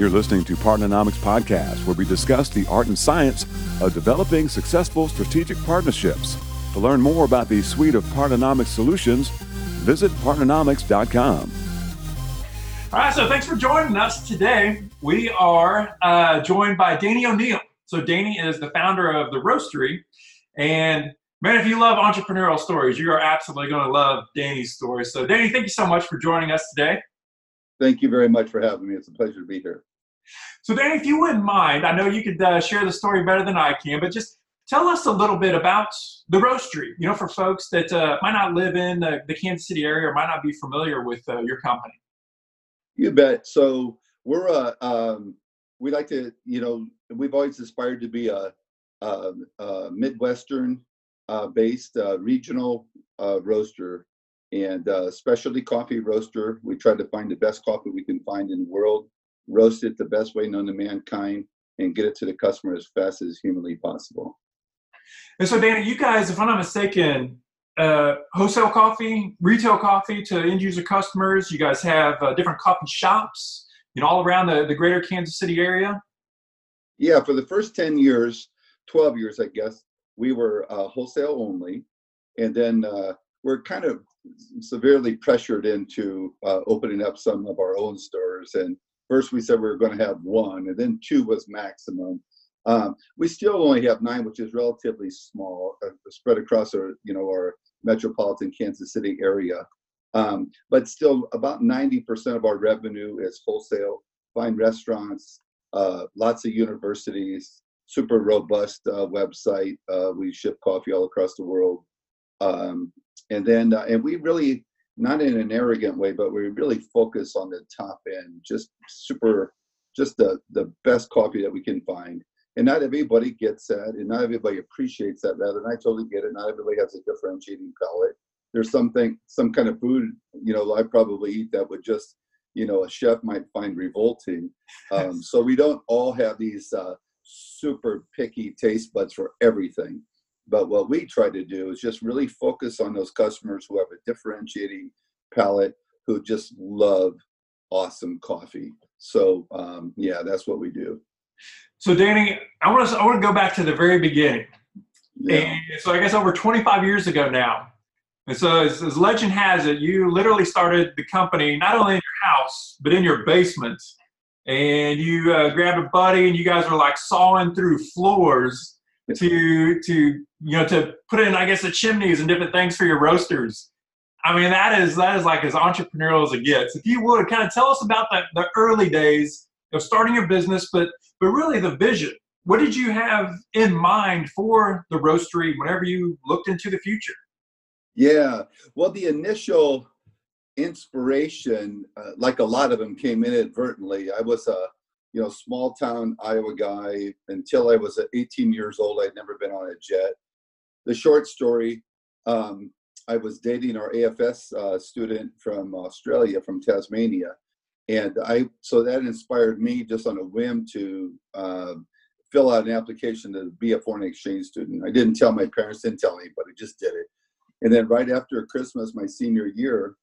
You're listening to Partnernomics Podcast, where we discuss the art and science of developing successful strategic partnerships. To learn more about the suite of Partnernomics solutions, visit partnernomics.com. All right, so thanks for joining us today. We are uh, joined by Danny O'Neill. So Danny is the founder of the Roasterie, and man, if you love entrepreneurial stories, you are absolutely going to love Danny's story. So Danny, thank you so much for joining us today. Thank you very much for having me. It's a pleasure to be here. So, Danny, if you wouldn't mind, I know you could uh, share the story better than I can, but just tell us a little bit about the roasterie. You know, for folks that uh, might not live in the, the, Kansas City area or might not be familiar with uh, your company. You bet. So we're a um, we like to, you know, we've always aspired to be a, a, a Midwestern uh, based uh, regional uh, roaster and specialty coffee roaster. We try to find the best coffee we can find in the world roast it the best way known to mankind, and get it to the customer as fast as humanly possible. And so, Danny, you guys, if I'm not mistaken, uh, wholesale coffee, retail coffee to end user customers. You guys have uh, different coffee shops, you know, all around the, the greater Kansas City area. Yeah, for the first 10 years, 12 years, I guess, we were uh, wholesale only. And then uh, we're kind of severely pressured into uh, opening up some of our own stores. And First, we said we were going to have one, and then two was maximum. Um, we still only have nine, which is relatively small, uh, spread across our, you know, our metropolitan Kansas City area. Um, but still, about 90% of our revenue is wholesale, fine restaurants, uh, lots of universities, super robust uh, website. Uh, we ship coffee all across the world. Um, and then, uh, and we really not in an arrogant way, but we really focus on the top end, just super, just the, the best coffee that we can find. And not everybody gets that, and not everybody appreciates that. Rather, and I totally get it. Not everybody has a differentiating palate. There's something, some kind of food, you know, I probably eat that would just, you know, a chef might find revolting. Um, so we don't all have these uh, super picky taste buds for everything. But what we try to do is just really focus on those customers who have a differentiating palate, who just love awesome coffee. So um, yeah, that's what we do. So Danny, I want to I want to go back to the very beginning. Yeah. And so I guess over 25 years ago now. And so as, as, legend has it, you literally started the company not only in your house but in your basement. And you uh, grabbed a buddy, and you guys were like sawing through floors to to you know to put in I guess the chimneys and different things for your roasters. I mean that is that is like as entrepreneurial as it gets. If you would kind of tell us about the, the early days of starting your business, but but really the vision. What did you have in mind for the roasterie whenever you looked into the future? Yeah, well, the initial inspiration, uh, like a lot of them, came inadvertently. I was a you know, small town Iowa guy until I was 18 years old. I'd never been on a jet. The short story, um, I was dating our AFS uh, student from Australia, from Tasmania, and I so that inspired me just on a whim to uh, fill out an application to be a foreign exchange student. I didn't tell my parents, didn't tell anybody, just did it. And then right after Christmas, my senior year,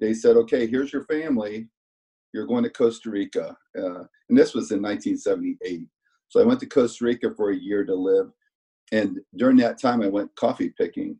they said, "Okay, here's your family you're going to Costa Rica. Uh, and this was in 1978. So I went to Costa Rica for a year to live. And during that time, I went coffee picking.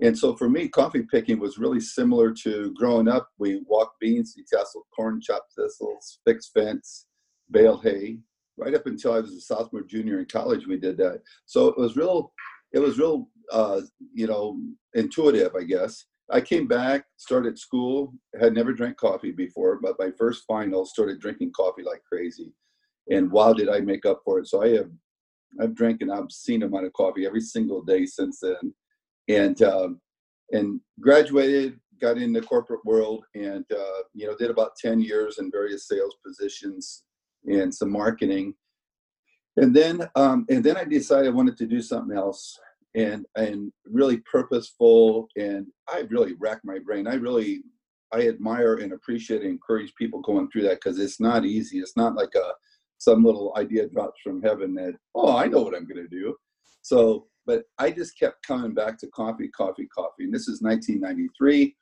And so for me, coffee picking was really similar to growing up. We walked beans, detasseled corn, chopped thistles, fixed fence, bale hay. Right up until I was a sophomore, junior in college, we did that. So it was real, it was real, uh, you know, intuitive, I guess. I came back, started school, had never drank coffee before, but my first final started drinking coffee like crazy. And wow, did I make up for it. So I have I've drank an obscene amount of coffee every single day since then. And um, and graduated, got in the corporate world and uh, you know, did about 10 years in various sales positions and some marketing. And then um, and then I decided I wanted to do something else and and really purposeful and i really rack my brain i really i admire and appreciate and encourage people going through that because it's not easy it's not like a some little idea drops from heaven that oh i know what i'm going to do so but i just kept coming back to coffee coffee coffee and this is 1993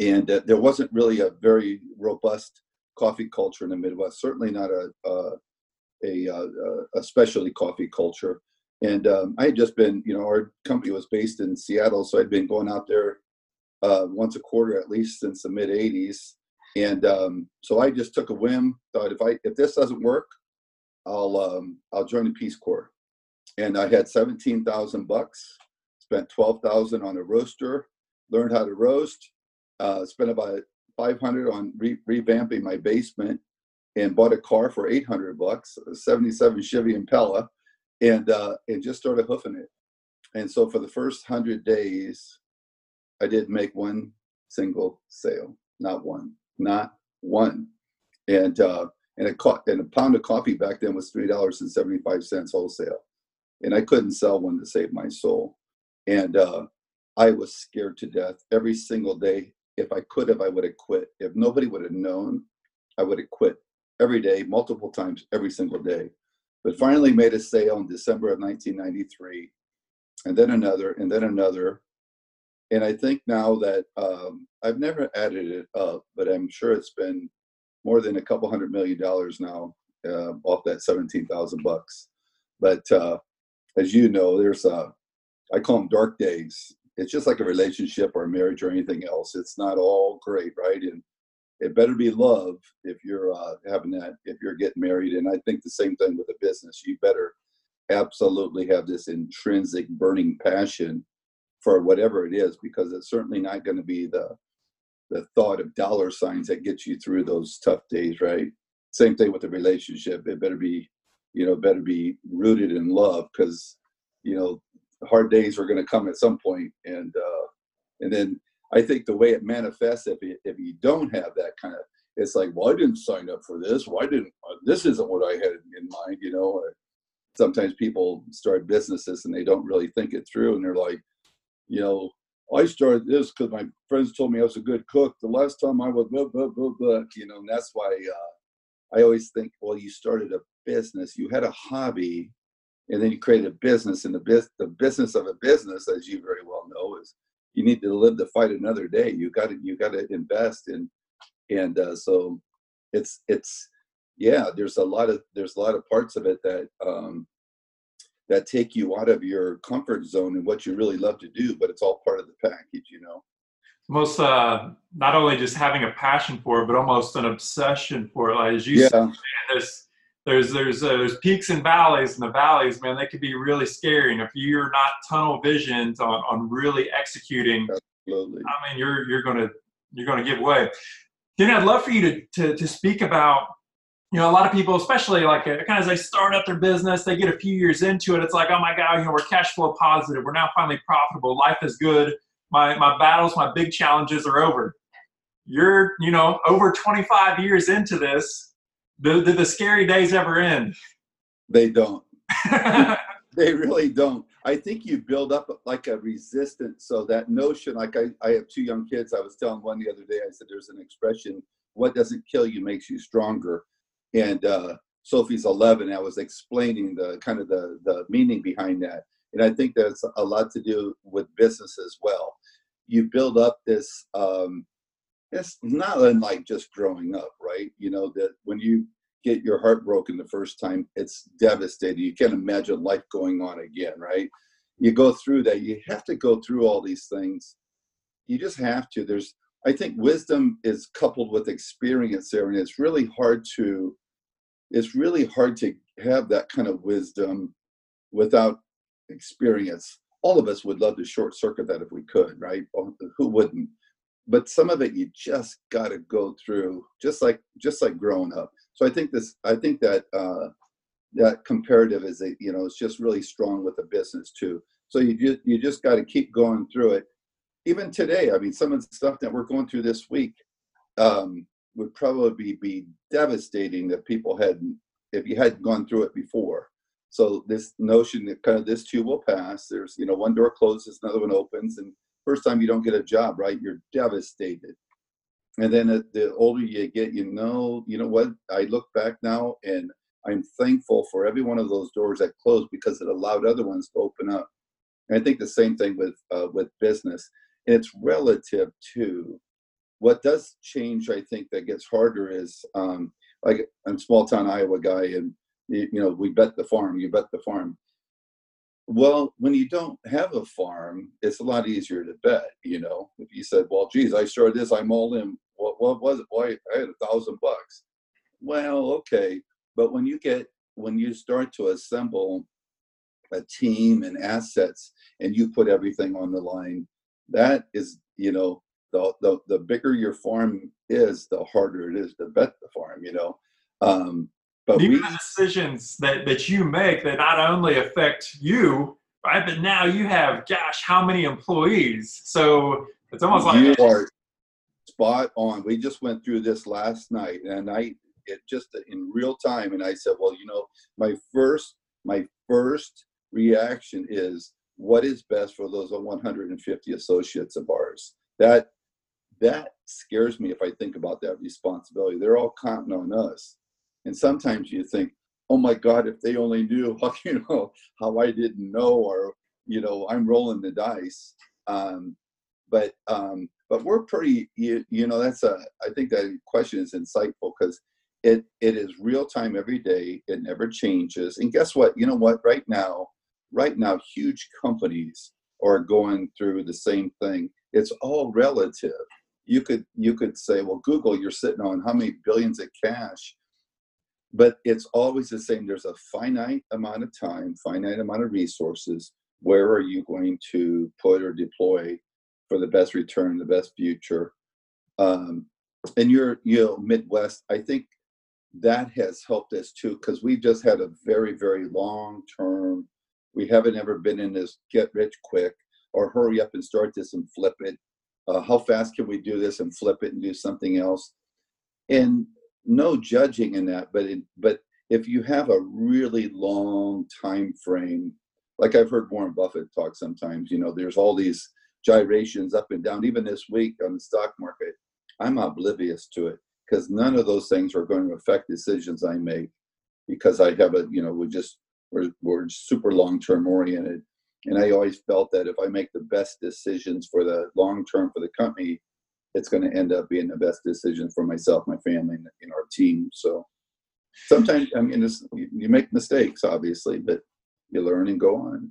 and uh, there wasn't really a very robust coffee culture in the Midwest. Certainly not a a, a, uh, a specialty coffee culture. And um, I had just been, you know, our company was based in Seattle, so I'd been going out there uh, once a quarter at least since the mid '80s. And um, so I just took a whim. Thought if I if this doesn't work, I'll um, I'll join the Peace Corps. And I had seventeen thousand bucks. Spent twelve thousand on a roaster. Learned how to roast. Uh, spent about five hundred on re- revamping my basement, and bought a car for eight hundred bucks, a '77 Chevy Impala, and uh, and just started hoofing it. And so for the first hundred days, I didn't make one single sale, not one not one. And uh, and a co- and a pound of coffee back then was three dollars and seventy five cents wholesale, and I couldn't sell one to save my soul. And uh, I was scared to death every single day. If I could have, I would have quit. If nobody would have known, I would have quit every day, multiple times, every single day. But finally made a sale in December of 1993, and then another, and then another, and I think now that um, I've never added it up, but I'm sure it's been more than a couple hundred million dollars now uh, off that seventeen thousand bucks. But uh, as you know, there's a I call them dark days. It's just like a relationship or a marriage or anything else. It's not all great, right? And it better be love if you're uh, having that if you're getting married. And I think the same thing with a business. You better absolutely have this intrinsic burning passion for whatever it is because it's certainly not going to be the the thought of dollar signs that gets you through those tough days right same thing with the relationship it better be you know better be rooted in love because you know hard days are going to come at some point and uh and then i think the way it manifests if you, if you don't have that kind of it's like well i didn't sign up for this why didn't uh, this isn't what i had in mind you know sometimes people start businesses and they don't really think it through and they're like you know, I started this because my friends told me I was a good cook. The last time I was blah, blah, blah, blah, you know, and that's why uh, I always think, well, you started a business, you had a hobby, and then you created a business. And the, biz- the business of a business, as you very well know, is you need to live to fight another day. You got to you got to invest in, and uh, so it's it's yeah. There's a lot of there's a lot of parts of it that um, that take you out of your comfort zone and what you really love to do, but it's all part of the package, you know. Most uh, not only just having a passion for it, but almost an obsession for it. Like, as you yeah. said, there's there's there's uh, there's peaks and valleys, and the valleys, man, they could be really scary. And if you're not tunnel visioned on on really executing, Absolutely. I mean, you're you're gonna you're gonna give way. Then I'd love for you to to, to speak about you know, a lot of people, especially like uh, kind of as they start up their business, they get a few years into it. It's like, oh my God, you know, we're cash flow positive. We're now finally profitable. Life is good. My, my battles, my big challenges are over. You're, you know, over 25 years into this. Do, do the scary days ever end? They don't. they really don't. I think you build up like a resistance. So that notion, like I, I have two young kids. I was telling one the other day, I said, there's an expression, what doesn't kill you makes you stronger and uh, Sophie's 11. I was explaining the kind of the the meaning behind that, and I think that's a lot to do with business as well. You build up this. Um, it's not unlike just growing up, right? You know that when you get your heart broken the first time, it's devastating. You can't imagine life going on again, right? You go through that. You have to go through all these things. You just have to. There's I think wisdom is coupled with experience there, and it's really hard to it's really hard to have that kind of wisdom without experience. All of us would love to short circuit that if we could, right? Who wouldn't? But some of it you just got to go through, just like just like growing up. So I think this, I think that uh, that comparative is a, you know, it's just really strong with the business too. So you just you just got to keep going through it even today, I mean, some of the stuff that we're going through this week um, would probably be devastating that people hadn't, if you hadn't gone through it before. So this notion that kind of this too will pass. There's, you know, one door closes, another one opens, and first time you don't get a job, right? You're devastated. And then the older you get, you know, you know what? I look back now and I'm thankful for every one of those doors that closed because it allowed other ones to open up. And I think the same thing with uh, with business And it's relative to what does change, I think, that gets harder is um, like I'm small town Iowa guy, and you know we bet the farm. You bet the farm. Well, when you don't have a farm, it's a lot easier to bet. You know, if you said, "Well, geez, I started this, I'm all in." What, what was it? Boy, I had a thousand bucks. Well, okay, but when you get when you start to assemble a team and assets, and you put everything on the line, that is, you know, the, the, the bigger your farm is, the harder it is to bet the farm, you know. Um, but even we, the decisions that, that you make that not only affect you, right, but now you have, gosh, how many employees? So it's almost like you are spot on. We just went through this last night, and I it just in real time, and I said, well, you know, my first my first reaction is what is best for those 150 associates of ours. That that scares me if I think about that responsibility. They're all counting on us. And sometimes you think, oh my God, if they only knew how, you know, how I didn't know, or, you know, I'm rolling the dice. Um, but, um, but we're pretty, you, you know, that's a, I think that question is insightful because it, it is real time every day. It never changes. And guess what? You know what? Right now, right now, huge companies are going through the same thing. It's all relative you could you could say, well, Google, you're sitting on how many billions of cash, but it's always the same. There's a finite amount of time, finite amount of resources. Where are you going to put or deploy for the best return, the best future? Um, and you're you know Midwest. I think that has helped us too because we've just had a very very long term. We haven't ever been in this get rich quick or hurry up and start this and flip it uh, how fast can we do this and flip it and do something else and no judging in that but it, but if you have a really long time frame like i've heard warren buffett talk sometimes you know there's all these gyrations up and down. Even this week on the stock market i'm oblivious to it because none of those things are going to affect decisions i make because i have a you know we just we're, we're super long term oriented. And I always felt that if I make the best decisions for the long term for the company, it's going to end up being the best decision for myself, my family, and our team. So sometimes, I mean, you make mistakes, obviously, but you learn and go on.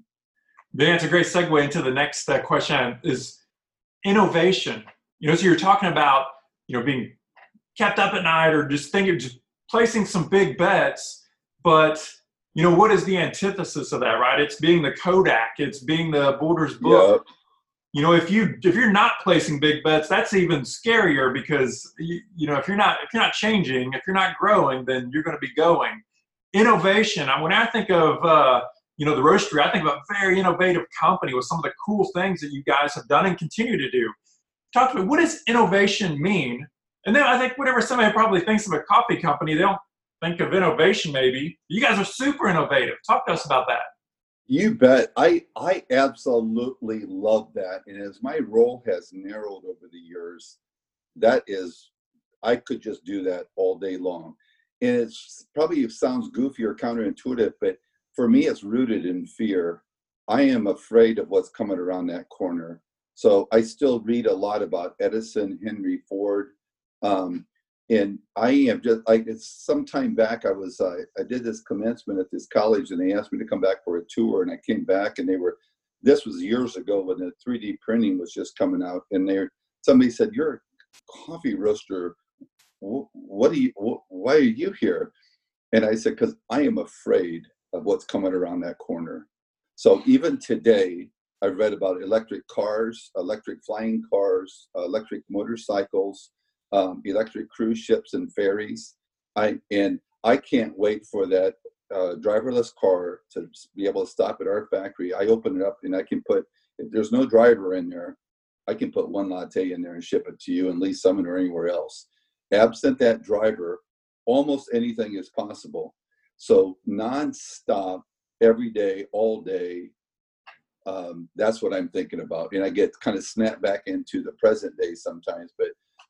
Dan, it's a great segue into the next uh, question is innovation. You know, so you're talking about, you know, being kept up at night or just thinking, just placing some big bets, but you know what is the antithesis of that right it's being the kodak it's being the borders book yep. You know if you if you're not placing big bets that's even scarier because you, you know if you're not if you're not changing if you're not growing then you're going to be going. Innovation when i think of uh, you know the roasterie i think of a very innovative company with some of the cool things that you guys have done and continue to do. Talk to me what does innovation mean? And then i think whatever somebody probably thinks of a coffee company they don't think of innovation maybe. You guys are super innovative. Talk to us about that you bet. I i absolutely love that. And as my role has narrowed over the years that is i could just do that all day long. And it's probably sounds goofy or counterintuitive but for me it's rooted in fear. I am afraid of what's coming around that corner. So i still read a lot about edison henry ford um, and I am just like it's some time back. I was uh, I did this commencement at this college, and they asked me to come back for a tour, and I came back, and they were. This was years ago when the 3D printing was just coming out, and they somebody said, "You're a coffee roaster. What do you? Why are you here?" And I said, "Because I am afraid of what's coming around that corner." So even today, I've read about electric cars, electric flying cars, electric motorcycles um, electric cruise ships and ferries. I and I can't wait for that uh, driverless car to be able to stop at our factory. I open it up and I can put if there's no driver in there, I can put one latte in there and ship it to you and Lee's Summit or anywhere else. Absent that driver, almost anything is possible. So nonstop, every day, all day. Um, that's what I'm thinking about, and I get kind of snapped back into the present day sometimes. But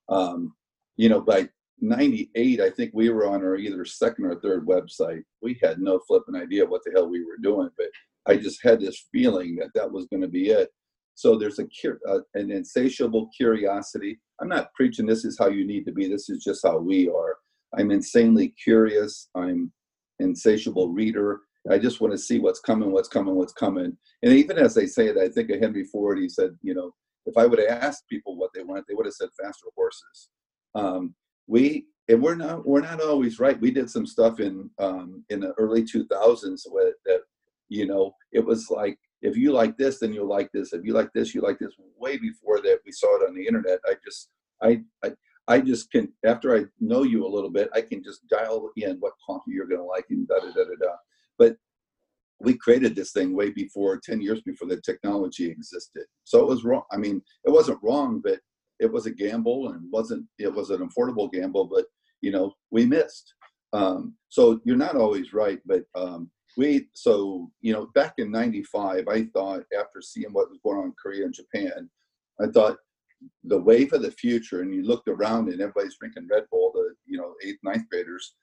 um, you know, by 98, I think we were on our either second or third website. We had no flipping idea what the hell we were doing, but I just had this feeling that that was going to be it. So there's a uh, an insatiable curiosity. I'm not preaching this is how you need to be. This is just how we are. I'm insanely curious. I'm insatiable reader. I just want to see what's coming, what's coming, what's coming. And even as they say it, I think of Henry Ford. He said, you know, if I would have asked people what they wanted, they would have said faster horses. Um, we and we're not we're not always right. We did some stuff in um, in the early 2000s with that, you know, it was like if you like this, then you'll like this. If you like this, you like this. Way before that, we saw it on the internet. I just I I I just can after I know you a little bit, I can just dial in what coffee you're going to like and da da da da da. But we created this thing way before 10 years before the technology existed. So it was wrong i mean it wasn't wrong but it was a gamble and wasn't it was an affordable gamble but you know we missed. Um, so you're not always right but um, we so you know back in 95 i thought after seeing what was going on in korea and japan i thought the wave of the future and you looked around and everybody's drinking red bull the you know eighth ninth graders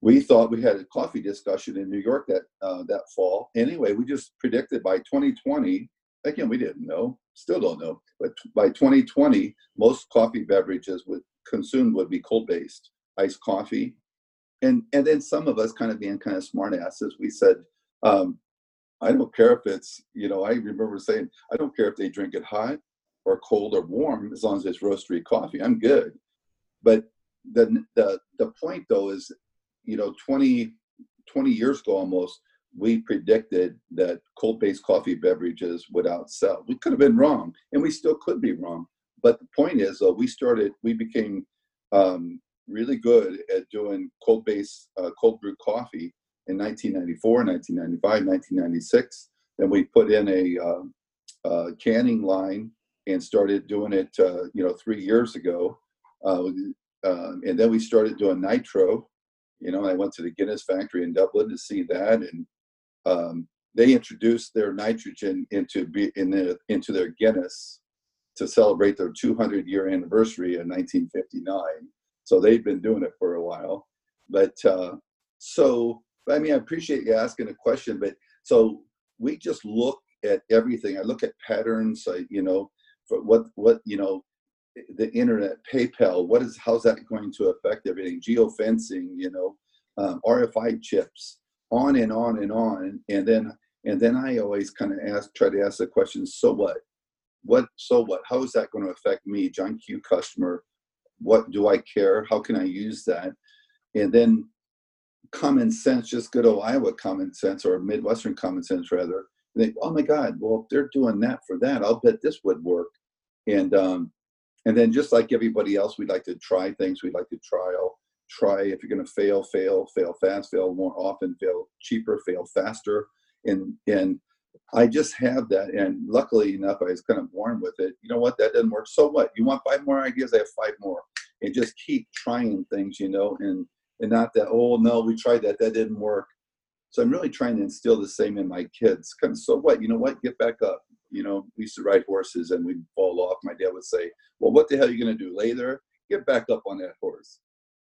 we thought we had a coffee discussion in New York that uh, that fall. Anyway, we just predicted by 2020. Again, we didn't know, still don't know, but by 2020, most coffee beverages would consumed would be cold based, iced coffee, and and then some of us kind of being kind of smart asses, we said, um, I don't care if it's you know I remember saying I don't care if they drink it hot or cold or warm as long as it's roasterie coffee, I'm good. But the the the point though is you know 20 20 years ago almost we predicted that cold-based coffee beverages would outsell. We could have been wrong and we still could be wrong. But the point is uh, we started we became um, really good at doing cold-based uh, cold brew coffee in 1994 1995 1996 then we put in a uh, uh, canning line and started doing it uh, you know three years ago uh, um, and then we started doing nitro you know, I went to the Guinness factory in Dublin to see that, and um, they introduced their nitrogen into be, in the, into their Guinness to celebrate their 200 year anniversary in 1959. So they've been doing it for a while. But uh, so, I mean, I appreciate you asking a question, but so we just look at everything. I look at patterns, I, you know, for what, what, you know, the internet, PayPal, what is how's that going to affect everything? Geofencing, you know, um, RFI chips, on and on and on. And then and then I always kind of ask, try to ask the question, so what? What so what? How is that going to affect me, John Q customer? What do I care? How can I use that? And then common sense, just good old Iowa common sense or Midwestern common sense rather. Think, oh my God, well, if they're doing that for that, I'll bet this would work. And um, and then just like everybody else, we'd like to try things. We'd like to trial, try. If you're going to fail, fail, fail fast, fail more often, fail cheaper, fail faster. And and I just have that. And luckily enough, I was kind of born with it. You know what? That doesn't work. So what? You want five more ideas? I have five more. And just keep trying things, you know, and and not that, oh no, we tried that, that didn't work. So I'm really trying to instill the same in my kids. Kind of so what? You know what? Get back up you know, we used to ride horses and we'd fall off. My dad would say, "Well, what the hell are you going to do? Lay there? Get back up on that horse."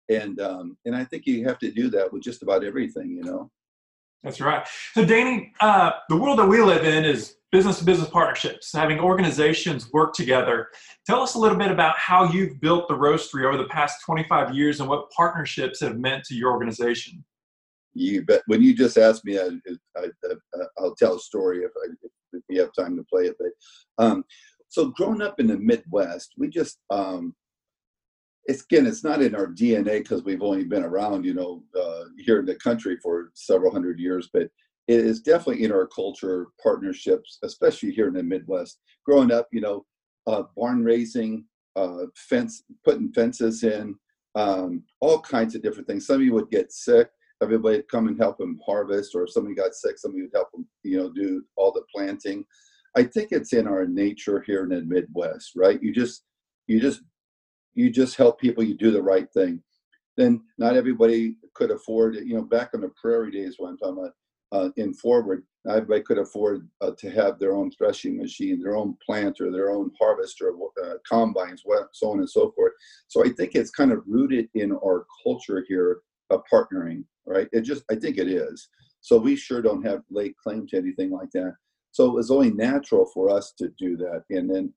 And um, and I think you have to do that with just about everything, you know. That's right. So, Danny, uh, the world that we live in is business to business partnerships, having organizations work together. Tell us a little bit about how you've built the roasterie over the past 25 years and what partnerships have meant to your organization. You bet. When you just asked me, I, will tell a story if, I, if we have time to play it. But um, so growing up in the Midwest, we just um, it's again, it's not in our DNA because we've only been around, you know, uh, here in the country for several hundred years, but it is definitely in our culture, partnerships, especially here in the Midwest. Growing up, you know, uh, barn raising, uh, fence, putting fences in, um, all kinds of different things. Some of you would get sick everybody would come and help them harvest, or if somebody got sick, somebody would help them, you know, do all the planting. I think it's in our nature here in the Midwest, right? You just, you just, you just help people. You do the right thing. Then not everybody could afford it. You know, back in the prairie days, when I'm talking about uh, in forward, not everybody could afford uh, to have their own threshing machine, their own planter, their own harvester, uh, combines, so on and so forth. So I think it's kind of rooted in our culture here of partnering right? It just, I think it is. So we sure don't have late claim to anything like that. So it was only natural for us to do that. And then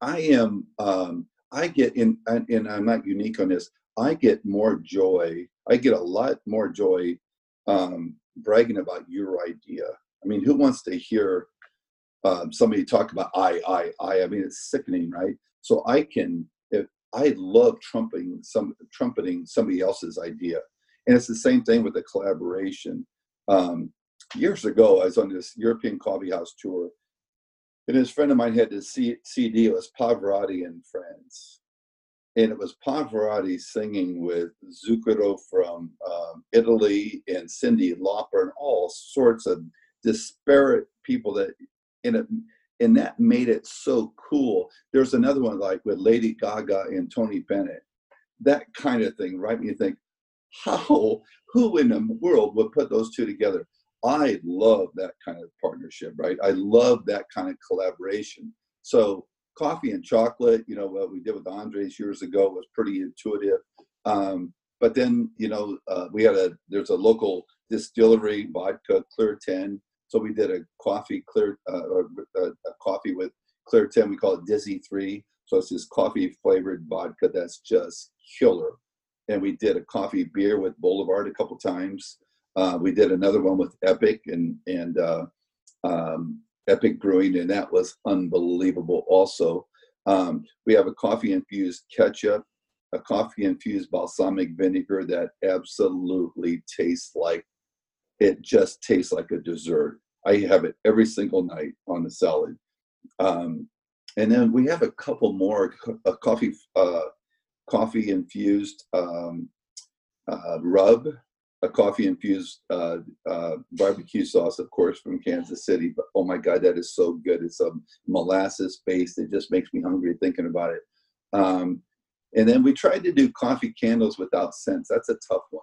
I am, um, I get in, and I'm not unique on this. I get more joy. I get a lot more joy um, bragging about your idea. I mean, who wants to hear um, somebody talk about I, I, I? I mean, it's sickening, right? So I can, if I love trumping some trumpeting somebody else's idea, and it's the same thing with the collaboration. Um, years ago, I was on this European coffee house tour, and this friend of mine had this CD. It was Pavarotti and Friends, and it was Pavarotti singing with Zucchero from um, Italy and Cyndi Lauper and all sorts of disparate people that in it and that made it so cool. There's another one like with Lady Gaga and Tony Bennett. That kind of thing, right? You think, how, who in the world would put those two together? I love that kind of partnership, right? I love that kind of collaboration. So coffee and chocolate, you know, what we did with Andres years ago was pretty intuitive. Um, but then, you know, uh, we had a, there's a local distillery, vodka, Clear 10. So we did a coffee clear, uh, or a, uh, a coffee with Clear 10. We call it Dizzy 3. So it's this coffee flavored vodka that's just killer. And we did a coffee beer with Boulevard a couple times. Uh, we did another one with Epic and and uh, um, Epic Brewing, and that was unbelievable. Also, um, we have a coffee infused ketchup, a coffee infused balsamic vinegar that absolutely tastes like it just tastes like a dessert. I have it every single night on the salad. Um, and then we have a couple more a coffee uh, coffee infused um, uh, rub a coffee infused uh, uh, barbecue sauce, of course, from Kansas City. But oh my God, that is so good! It's a molasses based. It just makes me hungry thinking about it. Um, and then we tried to do coffee candles without scents. That's a tough one.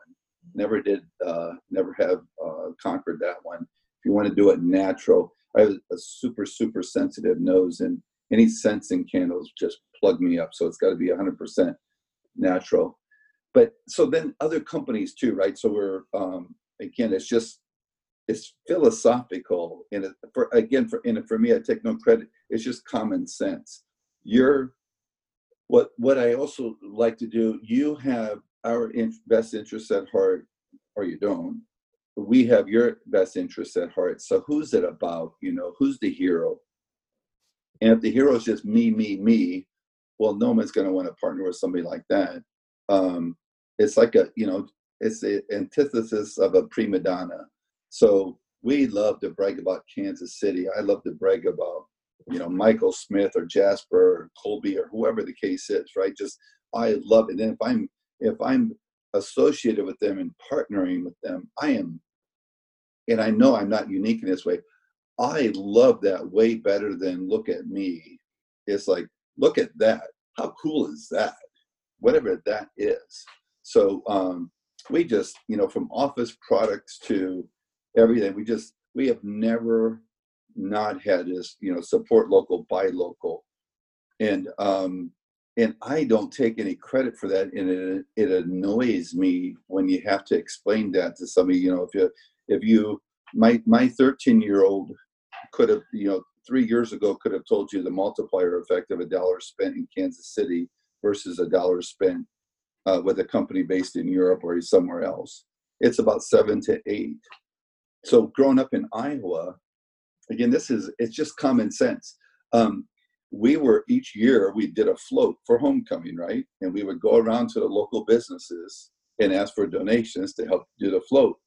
Never did. Uh, never have uh, conquered that one. If you want to do it natural, I have a super super sensitive nose, and any scents in candles just plug me up. So it's got to be 100% natural. But so then other companies too right? So we're um, again it's just it's philosophical and it, for again for and for me i take no credit. It's just common sense. You're what what i also like to do you have our in, best interests at heart or you don't. We have your best interests at heart. So who's it about you know? Who's the hero? And if the hero is just me me me well no one's going to want to partner with somebody like that. Um, it's like a you know it's the antithesis of a prima donna. So we love to brag about kansas city. I love to brag about you know michael smith or jasper or colby or whoever the case is right? Just i love it. And if i'm if i'm associated with them and partnering with them i am and i know i'm not unique in this way i love that way better than look at me. It's like look at that how cool is that whatever that is so um, we just, you know, from office products to everything, we just, we have never not had this, you know, support local, buy local. And, um, and I don't take any credit for that. And it, it annoys me when you have to explain that to somebody, you know, if you, if you, my, my 13 year old could have, you know, three years ago could have told you the multiplier effect of a dollar spent in Kansas City versus a dollar spent uh, with a company based in Europe or somewhere else. It's about seven to eight. So growing up in Iowa, again, this is it's just common sense. Um, we were each year we did a float for homecoming, right? And we would go around to the local businesses and ask for donations to help do the float.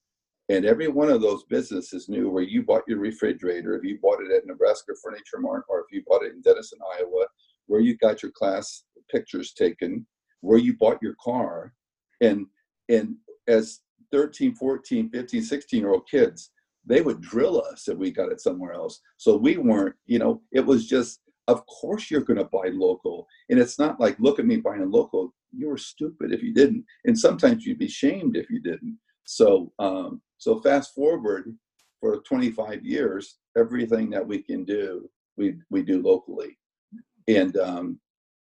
And every one of those businesses knew where you bought your refrigerator, if you bought it at Nebraska Furniture Mart, or if you bought it in Denison, Iowa, where you got your class pictures taken, where you bought your car. And and as 13 14 15 16 year old kids they would drill us if we got it somewhere else. So we weren't you know it was just of course you're going to buy local. And it's not like look at me buying local. You were stupid if you didn't. And sometimes you'd be shamed if you didn't. So um, so fast forward for 25 years everything that we can do we we do locally and um,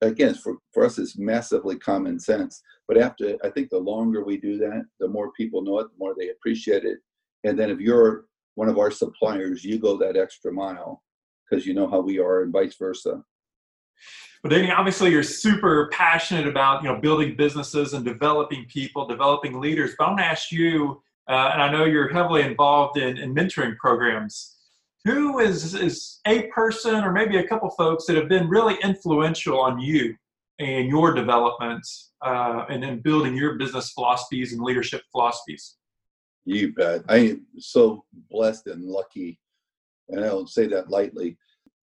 again for, for us it's massively common sense but after i think the longer we do that the more people know it the more they appreciate it and then if you're one of our suppliers, you go that extra mile because you know how we are, and vice versa. But Danny, obviously you're super passionate about you know building businesses and developing people, developing leaders. But I want to ask you, uh, and I know you're heavily involved in, in mentoring programs. Who is is a person or maybe a couple folks that have been really influential on you and your development uh, and in building your business philosophies and leadership philosophies? You bet. I am so blessed and lucky, and I don't say that lightly.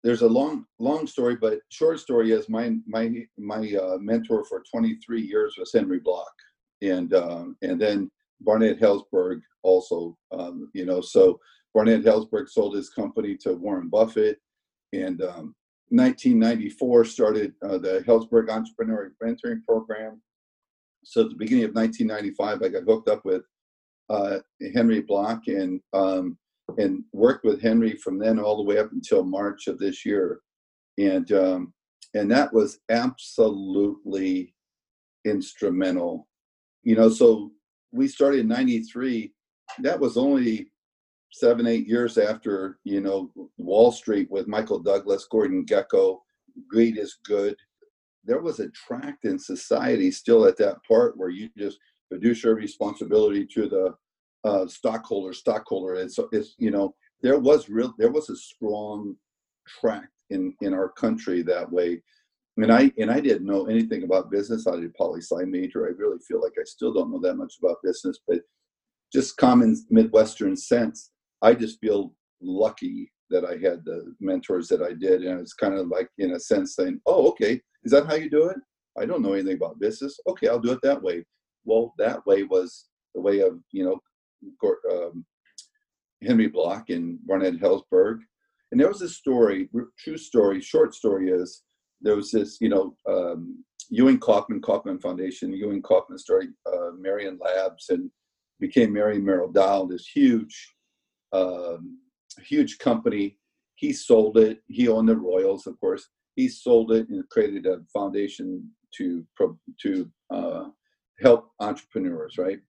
There's a long, long story, but short story is my my my uh, mentor for 23 years was Henry Bloch, and um, and then Barnett Helzberg also. Um, you know, so Barnett Helzberg sold his company to Warren Buffett, and um, 1994 started uh, the Helzberg Entrepreneur Mentoring Program. So at the beginning of 1995, I got hooked up with uh, Henry Bloch and um, and worked with Henry from then all the way up until March of this year, and um, and that was absolutely instrumental. You know, so we started in '93. That was only seven, eight years after you know Wall Street with Michael Douglas, Gordon Gekko greed is good. There was a tract in society still at that part where you just fiduciary responsibility to the uh, stockholder. Stockholder is, is you know there was real there was a strong tract in in our country that way. And I and I didn't know anything about business. I did poli sci major. I really feel like I still don't know that much about business, but just common Midwestern sense. I just feel lucky that I had the mentors that I did, and it's kind of like in a sense saying, "Oh, okay, is that how you do it? I don't know anything about business. Okay, I'll do it that way." Well, that way was the way of you know um, Henry Bloch and Barnett Helzberg. And there was a story, true story, short story is there was this, you know, um, Ewing Kauffman, Kauffman Foundation, Ewing Kauffman started uh, Marion Labs and became Marion Merrell Dow, this huge, um, huge company. He sold it. He owned the Royals, of course. He sold it and created a foundation to to uh, help entrepreneurs, right?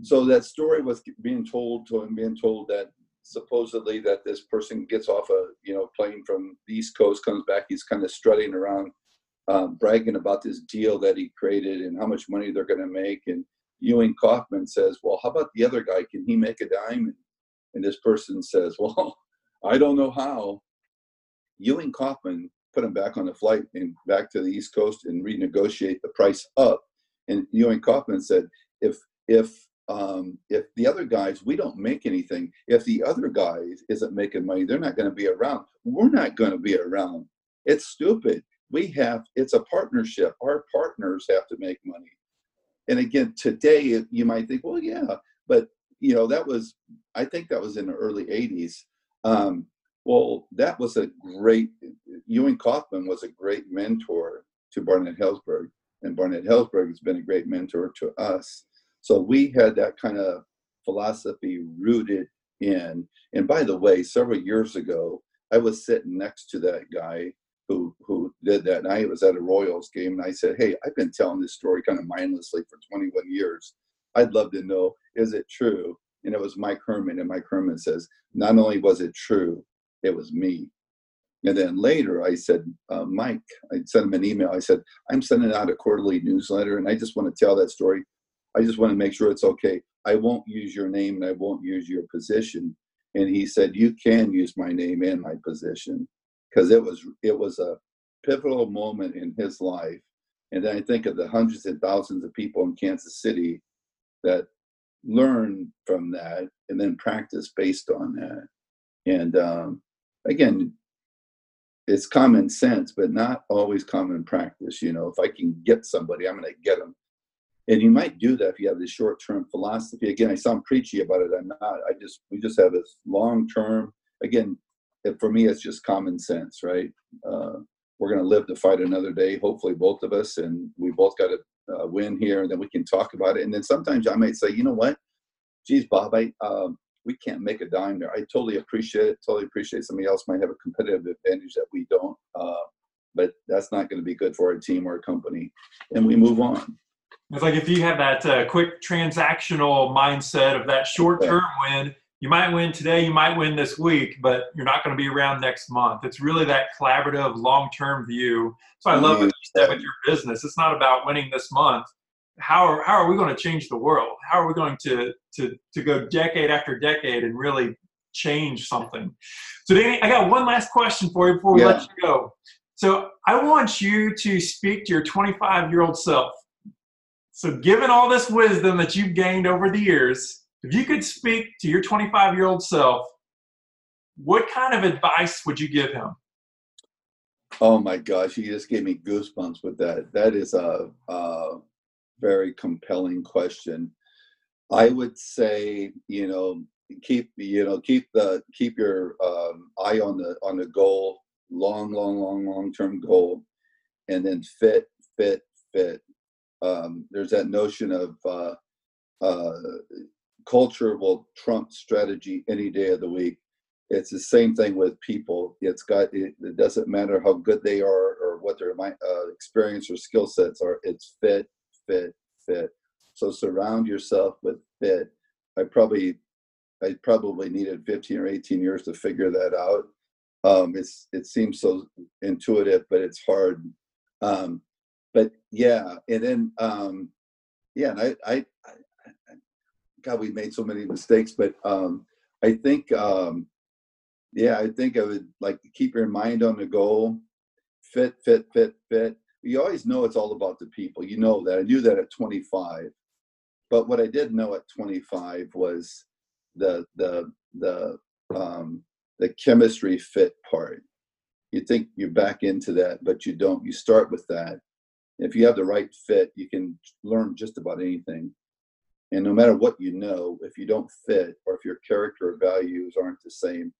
so that story was being told to him, being told that supposedly that this person gets off a you know plane from the East Coast, comes back, he's kind of strutting around, um, bragging about this deal that he created and how much money they're going to make. And Ewing Kauffman says, "Well, how about the other guy? Can he make a dime?" And, and this person says, "Well, I don't know how." Ewing Kauffman put him back on the flight and back to the East Coast and renegotiate the price up. And Ewing Kauffman said, "If if um, if the other guys, we don't make anything. If the other guys isn't making money, they're not going to be around. We're not going to be around. It's stupid. We have, it's a partnership. Our partners have to make money. And again, today you might think, well, yeah, but you know, that was, I think that was in the early 80s. Um, well, that was a great, Ewing Kauffman was a great mentor to Barnett Helzberg. And Barnett Helzberg has been a great mentor to us so we had that kind of philosophy rooted in. And by the way, several years ago, I was sitting next to that guy who who did that. And I was at a Royals game, and I said, "Hey, I've been telling this story kind of mindlessly for 21 years. I'd love to know, is it true?" And it was Mike Herman, and Mike Herman says, "Not only was it true, it was me." And then later, I said, uh, Mike, I sent him an email. I said, I'm sending out a quarterly newsletter, and I just want to tell that story I just want to make sure it's okay. I won't use your name and I won't use your position. And he said, You can use my name and my position. Because it was it was a pivotal moment in his life. And then I think of the hundreds and thousands of people in Kansas City that learn from that and then practice based on that. And um, again, it's common sense, but not always common practice. You know, if I can get somebody, I'm going to get them. And you might do that if you have this short-term philosophy. Again, I sound preachy about it. I'm not. I just we just have this long-term. Again, for me, it's just common sense, right? Uh, we're going to live to fight another day. Hopefully, both of us, and we both got to uh, win here, and then we can talk about it. And then sometimes I might say, you know what? Geez, Bob, I um, we can't make a dime there. I totally appreciate it. Totally appreciate somebody else might have a competitive advantage that we don't. Uh, but that's not going to be good for our team or our company, and we move on. It's like if you have that uh, quick transactional mindset of that short term win, you might win today, you might win this week, but you're not going to be around next month. It's really that collaborative, long term view. So I love what you said with your business. It's not about winning this month. How are, how are we going to change the world? How are we going to, to, to go decade after decade and really change something? So, Danny, I got one last question for you before we yeah. let you go. So, I want you to speak to your 25 year old self. So, given all this wisdom that you've gained over the years, if you could speak to your 25 year old self, what kind of advice would you give him? Oh my gosh, you just gave me goosebumps with that. That is a, a very compelling question. I would say, you know, keep you know keep the keep your um, eye on the on the goal, long, long, long, long term goal, and then fit, fit, fit. Um, there's that notion of uh, uh, culture will trump strategy any day of the week. It's the same thing with people. It's got it, it doesn't matter how good they are or what their uh, experience or skill sets are. It's fit, fit, fit. So surround yourself with fit. I probably I probably needed 15 or 18 years to figure that out. Um, it's it seems so intuitive, but it's hard. Um, but yeah, and then um, yeah, and I, I God, we made so many mistakes, but um, I think, um, yeah, I think I would like to keep your mind on the goal, fit, fit, fit, fit. You always know it's all about the people. You know that. I knew that at 25, but what I did know at 25 was the the the um, the chemistry fit part. You think you're back into that, but you don't. You start with that. If you have the right fit, you can learn just about anything. And no matter what you know, if you don't fit or if your character or values aren't the same,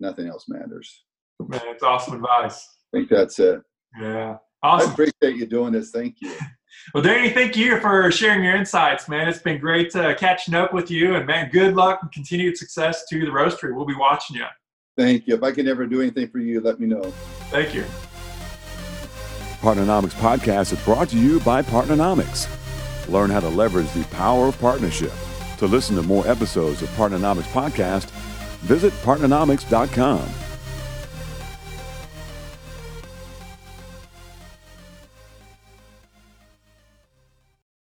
nothing else matters. Man, it's awesome advice. I think that's it. Yeah. Awesome. I appreciate you doing this. Thank you. well, Danny, thank you for sharing your insights, man. It's been great uh, catching up with you. And, man, good luck and continued success to the Roasterie. We'll be watching you. Thank you. If I can ever do anything for you, let me know. Thank you. Partnernomics Podcast is brought to you by Partnernomics. Learn how to leverage the power of partnership. To listen to more episodes of Partnernomics Podcast, visit partnernomics.com.